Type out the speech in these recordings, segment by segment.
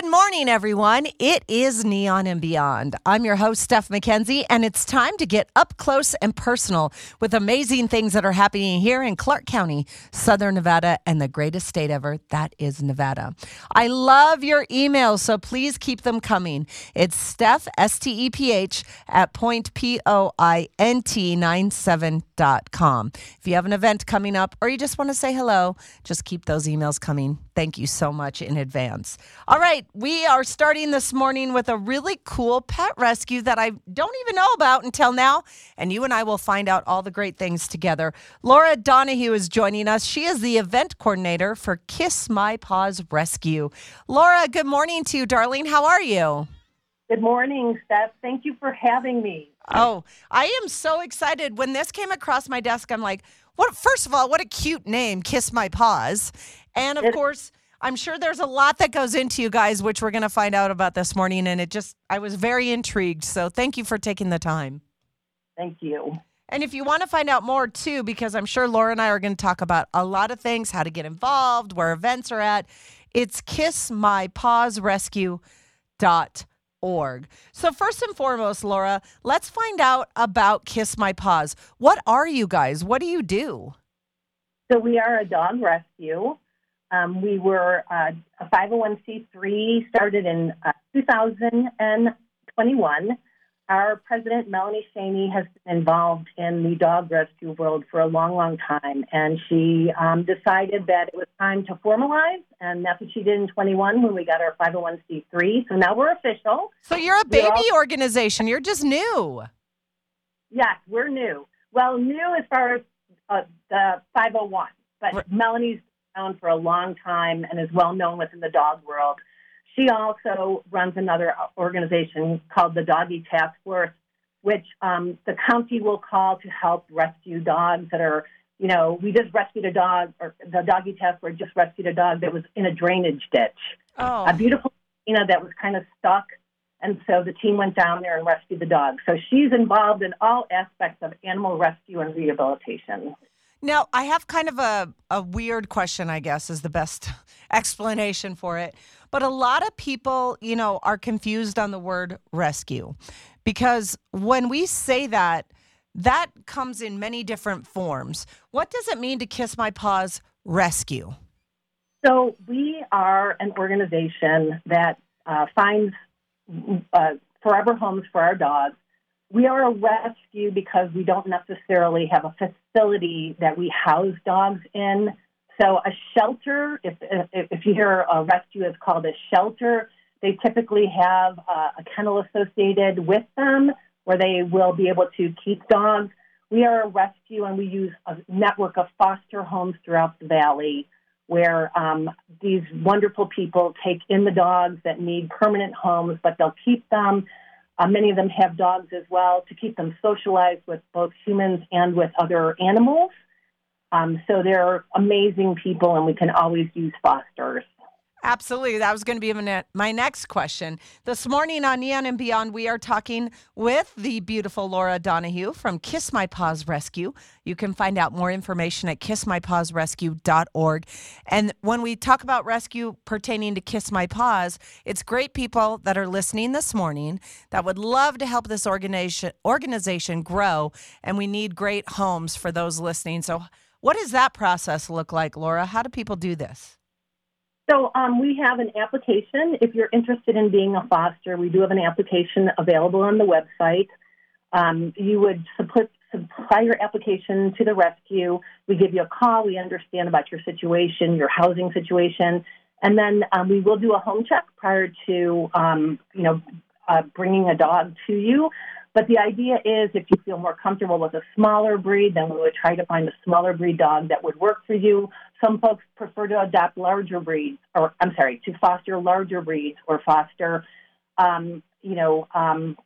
Good morning, everyone. It is Neon and Beyond. I'm your host, Steph McKenzie, and it's time to get up close and personal with amazing things that are happening here in Clark County, Southern Nevada, and the greatest state ever, that is Nevada. I love your emails, so please keep them coming. It's Steph, S T E P H, at point P O I N T 97.com. If you have an event coming up or you just want to say hello, just keep those emails coming. Thank you so much in advance. All right, we are starting this morning with a really cool pet rescue that I don't even know about until now. And you and I will find out all the great things together. Laura Donahue is joining us. She is the event coordinator for Kiss My Paws Rescue. Laura, good morning to you, darling. How are you? Good morning, Steph. Thank you for having me. Oh, I am so excited. When this came across my desk, I'm like, what first of all, what a cute name, Kiss My Paws. And of It- course, I'm sure there's a lot that goes into you guys, which we're going to find out about this morning. And it just, I was very intrigued. So thank you for taking the time. Thank you. And if you want to find out more too, because I'm sure Laura and I are going to talk about a lot of things, how to get involved, where events are at, it's kissmypawsrescue.org. So first and foremost, Laura, let's find out about Kiss My Paws. What are you guys? What do you do? So we are a dog rescue. Um, we were uh, a 501c3, started in uh, 2021. Our president, Melanie Shaney, has been involved in the dog rescue world for a long, long time. And she um, decided that it was time to formalize. And that's what she did in 21 when we got our 501c3. So now we're official. So you're a baby all- organization. You're just new. Yes, we're new. Well, new as far as uh, the 501, but Right. Melanie's around for a long time and is well known within the dog world. She also runs another organization called the Doggy Task Force, which um, the county will call to help rescue dogs that are, you know, we just rescued a dog, or the Doggy Task Force just rescued a dog that was in a drainage ditch Oh, a beautiful Tina that was kind of stuck. And so the team went down there and rescued the dog. So she's involved in all aspects of animal rescue and rehabilitation. Now, I have kind of a, a weird question, I guess, is the best explanation for it. But a lot of people, you know, are confused on the word rescue because when we say that, that comes in many different forms. What does it mean to Kiss My Paws rescue? So we are an organization that uh, finds uh, forever homes for our dogs. We are a rescue because we don't necessarily have a facility that we house dogs in. So a shelter, if if, if you hear a rescue is called a shelter, they typically have uh, a kennel associated with them where they will be able to keep dogs. We are a rescue and we use a network of foster homes throughout the valley where um, these wonderful people take in the dogs that need permanent homes, but they'll keep them. Uh, many of them have dogs as well to keep them socialized with both humans and with other animals. Um, so they're amazing people, and we can always use fosters. Absolutely. That was going to be my next question. This morning on Neon and Beyond, we are talking with the beautiful Laura Donahue from Kiss My Paws Rescue. You can find out more information at kissmypawsrescue.org. And when we talk about rescue pertaining to Kiss My Paws, it's great people that are listening this morning that would love to help this organization organization grow. And we need great homes for those listening. So, what does that process look like, Laura? How do people do this? So um, we have an application. If you're interested in being a foster, we do have an application available on the website. Um, you would support, supply your application to the rescue. We give you a call. We understand about your situation, your housing situation, and then um, we will do a home check prior to um, you know uh, bringing a dog to you. But the idea is, if you feel more comfortable with a smaller breed, then we would try to find a smaller breed dog that would work for you. Some folks prefer to adopt larger breeds, or I'm sorry, to foster larger breeds or foster, um, you know, um,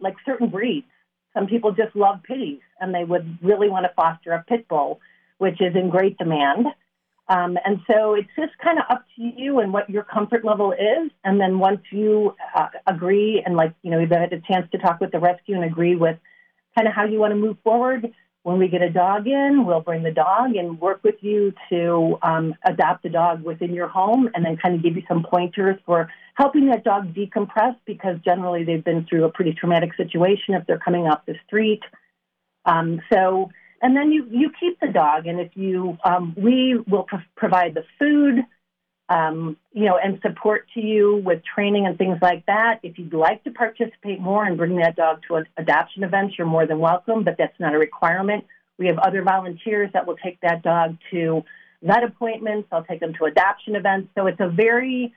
like certain breeds. Some people just love pitties, and they would really want to foster a pit bull, which is in great demand. Um, and so it's just kind of up to you and what your comfort level is. And then once you uh, agree and like, you know, you've had a chance to talk with the rescue and agree with kind of how you want to move forward, when we get a dog in, we'll bring the dog and work with you to um, adopt the dog within your home and then kind of give you some pointers for helping that dog decompress because generally they've been through a pretty traumatic situation if they're coming off the street. Um, so, and then you, you keep the dog, and if you, um, we will pro- provide the food, um, you know, and support to you with training and things like that. If you'd like to participate more and bring that dog to adoption event, you're more than welcome, but that's not a requirement. We have other volunteers that will take that dog to vet appointments. I'll take them to adoption events. So it's a very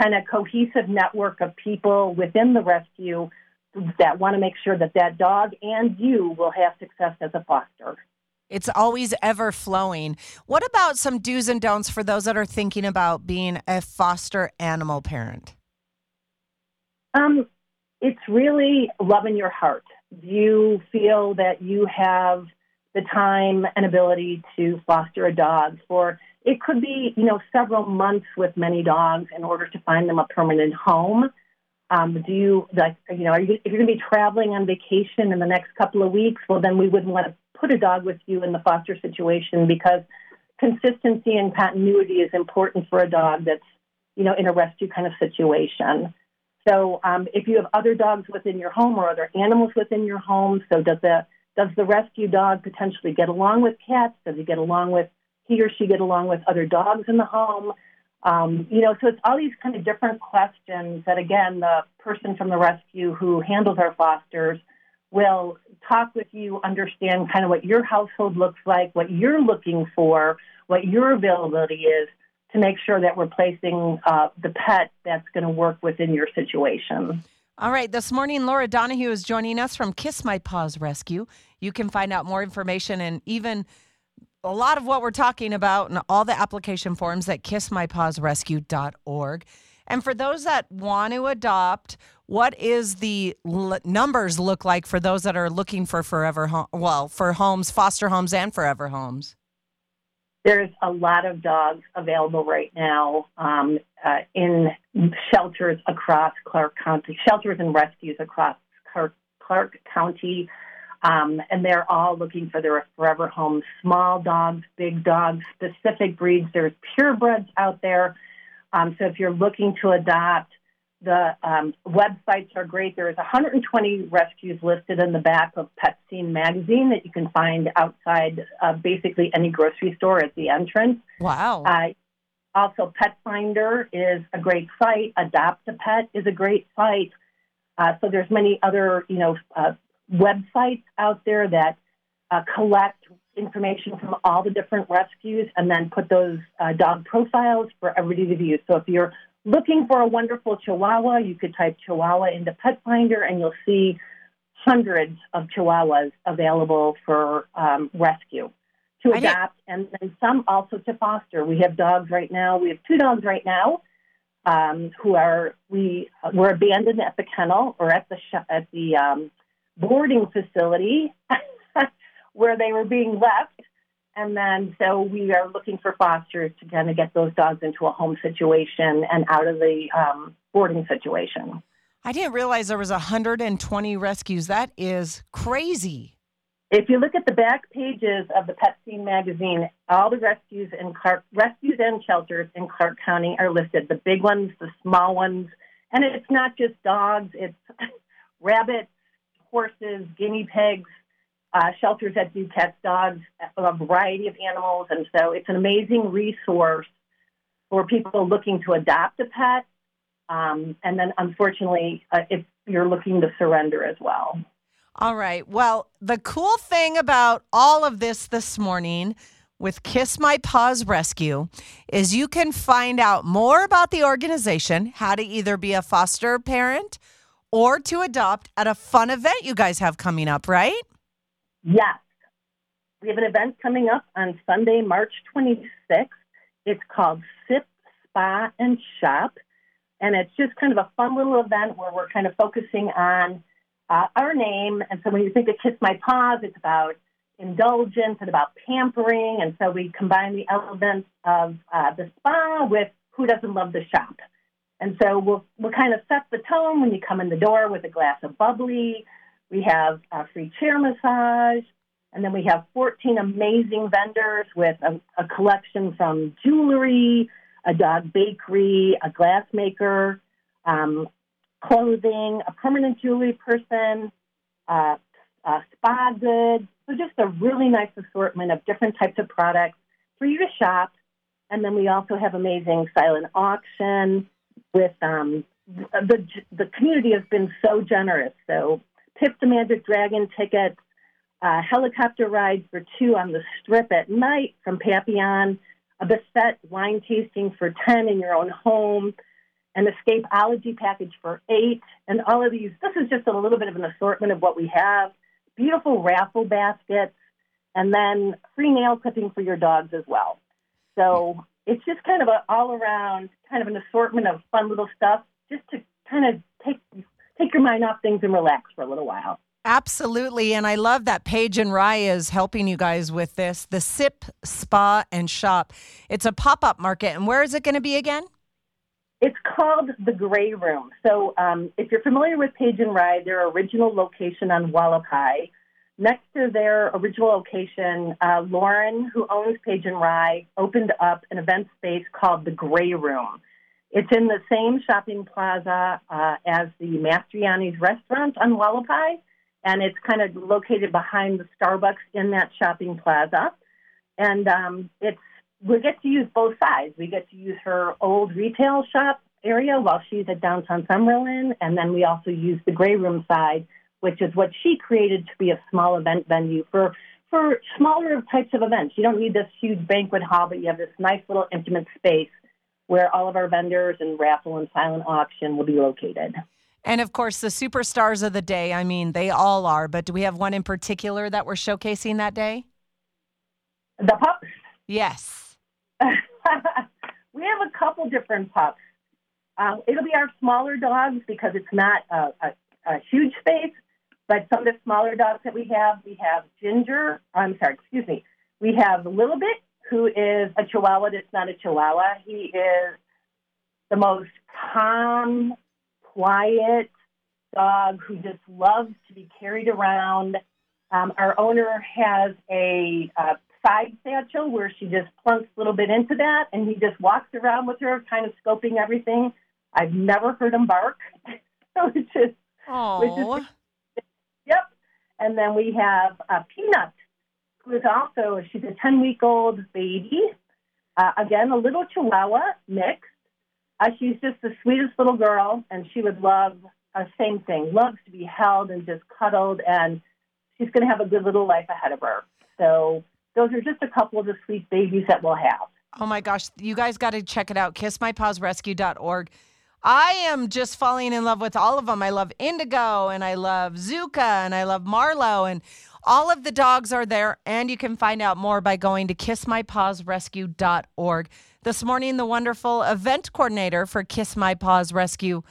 kind of cohesive network of people within the rescue that want to make sure that that dog and you will have success as a foster. It's always ever flowing. What about some do's and don'ts for those that are thinking about being a foster animal parent? Um, it's really loving your heart. Do you feel that you have the time and ability to foster a dog for it could be, you know, several months with many dogs in order to find them a permanent home. Um, do you like, you know, are you, if you're going to be traveling on vacation in the next couple of weeks, well, then we wouldn't want to put a dog with you in the foster situation because consistency and continuity is important for a dog that's, you know, in a rescue kind of situation. So um, if you have other dogs within your home or other animals within your home, so does the does the rescue dog potentially get along with cats? Does he get along with he or she get along with other dogs in the home? Um, you know, so it's all these kind of different questions that again the person from the rescue who handles our fosters will talk with you, understand kind of what your household looks like, what you're looking for, what your availability is to make sure that we're placing uh, the pet that's going to work within your situation. All right, this morning, Laura Donahue is joining us from Kiss My Paws Rescue. You can find out more information and even a lot of what we're talking about and all the application forms at kissmypawsrescue.org. And for those that want to adopt, what is the l- numbers look like for those that are looking for forever home, well, for homes, foster homes and forever homes? There's a lot of dogs available right now um, uh, in shelters across Clark County, shelters and rescues across Clark, Clark County. Um, and they're all looking for their forever homes. Small dogs, big dogs, specific breeds. There's purebreds out there. Um, so if you're looking to adopt, the um, websites are great. There's 120 rescues listed in the back of Pet Scene magazine that you can find outside uh, basically any grocery store at the entrance. Wow. Uh, also, Pet Finder is a great site. Adopt a Pet is a great site. Uh, so there's many other, you know, uh, websites out there that uh, collect information from all the different rescues and then put those uh, dog profiles for everybody to view. So if you're looking for a wonderful Chihuahua, you could type Chihuahua into Pet Finder and you'll see hundreds of Chihuahuas available for um, rescue to adopt and then some also to foster. We have dogs right now. We have two dogs right now um, who are we were abandoned at the kennel or at the sh- at the um, boarding facility where they were being left. And then, so we are looking for fosters to kind of get those dogs into a home situation and out of the um, boarding situation. I didn't realize there was 120 rescues. That is crazy. If you look at the back pages of the Pet Scene magazine, all the rescues in Clark, rescues and shelters in Clark County are listed. The big ones, the small ones, and it's not just dogs. It's rabbits, horses, guinea pigs, uh, shelters that do cats, dogs, a variety of animals. And so it's an amazing resource for people looking to adopt a pet. Um, and then, unfortunately, uh, if you're looking to surrender as well. All right. Well, the cool thing about all of this this morning with Kiss My Paws Rescue is you can find out more about the organization, how to either be a foster parent or to adopt at a fun event you guys have coming up, right? Yes. We have an event coming up on Sunday, March 26th. It's called Sip, Spa, and Shop. And it's just kind of a fun little event where we're kind of focusing on uh, our name. And so when you think of Kiss My Paws, it's about indulgence and about pampering. And so we combine the elements of uh, the spa with who doesn't love the shop. And so we'll, we'll kind of set the tone when you come in the door with a glass of bubbly. We have a free chair massage And then we have 14 amazing vendors with a, a collection from jewelry, a dog bakery, a glassmaker, um, clothing, a permanent jewelry person, uh, spa goods. So just a really nice assortment of different types of products for you to shop. And then we also have amazing silent auction with um, the the community has been so generous. So Pip the Magic Dragon tickets, uh, helicopter rides for two on the strip at night from Papillon, a Bisset wine tasting for 10 in your own home, an escapeology package for eight, and all of these. This is just a little bit of an assortment of what we have. Beautiful raffle baskets, and then free nail clipping for your dogs as well. So it's just kind of an all around kind of an assortment of fun little stuff just to kind of take take your mind off things and relax for a little while. Absolutely. And I love that Paige and Rye is helping you guys with this. The SIP Spa and Shop. It's a pop up market. And where is it going to be again? It's called the Gray Room. So um, if you're familiar with Paige and Rye, their original location on Hualapai, next to their original location, uh, Lauren, who owns Paige and Rye, opened up an event space called the Gray Room. It's in the same shopping plaza uh, as the Mastrioni's restaurant on Hualapai, and it's kind of located behind the Starbucks in that shopping plaza. And um, it's we get to use both sides. We get to use her old retail shop area while she's at downtown Summerlin, and then we also use the gray room side, which is what she created to be a small event venue for for smaller types of events. You don't need this huge banquet hall, but you have this nice little intimate space where all of our vendors and raffle and silent auction will be located. And of course, the superstars of the day, I mean, they all are, but do we have one in particular that we're showcasing that day? The pups? Yes. we have a couple different pups. Um, it'll be our smaller dogs because it's not a, a, a huge space, but some of the smaller dogs that we have, we have Ginger, I'm sorry, excuse me, we have Little Bit, who is a Chihuahua that's not a Chihuahua. He is the most calm, quiet dog who just loves to be carried around. Um, our owner has a, a side satchel where she just plunks a little bit into that, and he just walks around with her, kind of scoping everything. I've never heard him bark, which is, which is yep. And then we have a Peanut, who is also, she's a 10 week old baby. Uh, again, a little Chihuahua mix. Uh, she's just the sweetest little girl, and she would love uh, same thing, loves to be held and just cuddled, and she's going to have a good little life ahead of her. So those are just a couple of the sweet babies that we'll have. Oh my gosh, you guys got to check it out. KissMyPawsRescue.org. I am just falling in love with all of them. I love Indigo and I love Zuka and I love Marlowe and all of the dogs are there, and you can find out more by going to kissmypawsrescue.org. This morning, the wonderful event coordinator for Kiss My Paws Rescue,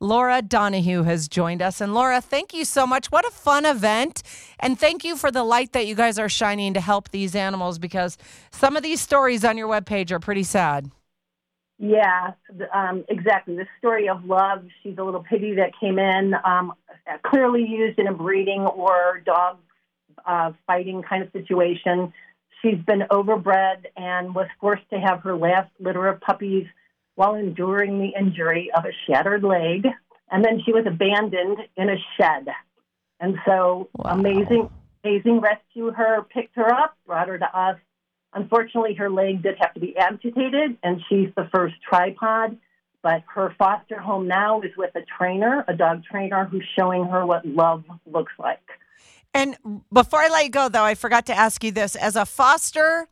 Laura Donahue, has joined us. And Laura, thank you so much. What a fun event. And thank you for the light that you guys are shining to help these animals because some of these stories on your webpage are pretty sad. Yeah, um, exactly. The story of love. She's a little piggy that came in, um, clearly used in a breeding or dog uh, fighting kind of situation. She's been overbred and was forced to have her last litter of puppies while enduring the injury of a shattered leg. And then she was abandoned in a shed. And so, wow. amazing, amazing rescue her, picked her up, brought her to us. Unfortunately, her leg did have to be amputated, and she's the first tripod. But her foster home now is with a trainer, a dog trainer, who's showing her what love looks like. And before I let you go, though, I forgot to ask you this: as a foster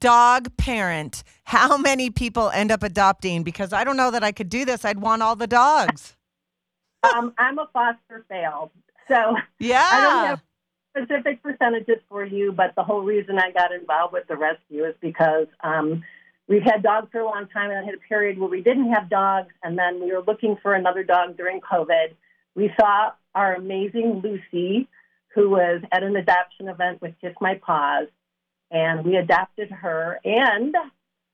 dog parent, how many people end up adopting? Because I don't know that I could do this. I'd want all the dogs. um, I'm a foster fail, so yeah. I don't have specific percentages for you, but the whole reason I got involved with the rescue is because um, we've had dogs for a long time, and I had a period where we didn't have dogs, and then we were looking for another dog during COVID. We saw our amazing Lucy, who was at an adoption event with Kiss My Paws, and we adopted her. And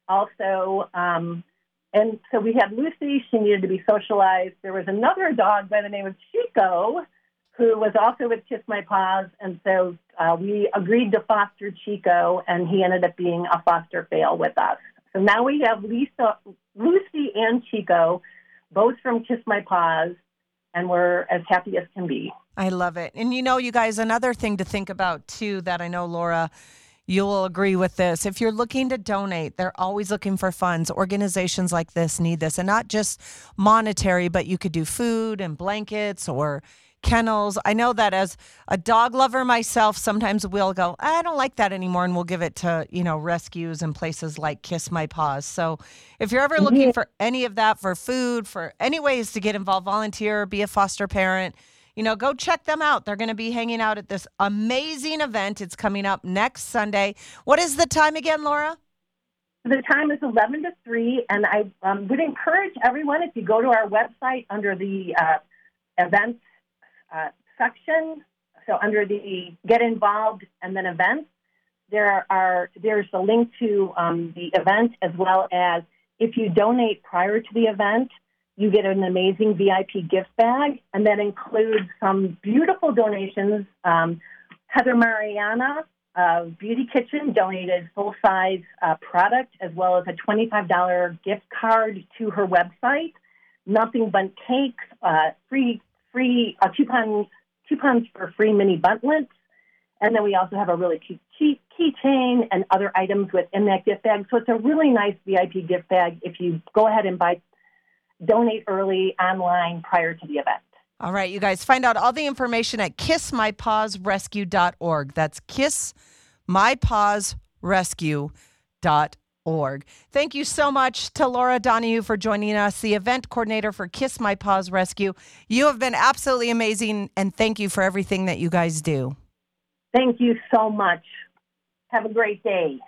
also, um, and so we had Lucy. She needed to be socialized. There was another dog by the name of Chico who was also with Kiss My Paws. And so uh, we agreed to foster Chico, and he ended up being a foster fail with us. So now we have Lisa, Lucy and Chico, both from Kiss My Paws, and we're as happy as can be. I love it. And you know, you guys, another thing to think about too that I know Laura You'll agree with this. If you're looking to donate, they're always looking for funds. Organizations like this need this, and not just monetary, but you could do food and blankets or kennels. I know that as a dog lover myself, sometimes we'll go, I don't like that anymore, and we'll give it to, you know, rescues and places like Kiss My Paws. So if you're ever looking for any of that for food, for any ways to get involved, volunteer, be a foster parent, you know, go check them out. They're going to be hanging out at this amazing event. It's coming up next Sunday. What is the time again, Laura? The time is 11 to 3, and I um, would encourage everyone if you go to our website under the uh, events uh, section, so under the Get Involved and then Events, there are there's a link to um, the event as well as if you donate prior to the event, you get an amazing VIP gift bag, and that includes some beautiful donations. Um, Heather Marianna uh, Beauty Kitchen donated full size uh, product as well as a $25 gift card to her website. Nothing Bundt Cakes, uh, free free uh, coupons coupons for free mini Bundtlets, and then we also have a really cute key, keychain and other items within that gift bag. So it's a really nice VIP gift bag. If you go ahead and buy donate early online prior to the event. All right, you guys find out all the information at kissmypawsrescue.org. That's kissmypawsrescue.org. Thank you so much to Laura Donahue for joining us, the event coordinator for Kiss My Paws Rescue. You have been absolutely amazing, and thank you for everything that you guys do. Thank you so much. Have a great day.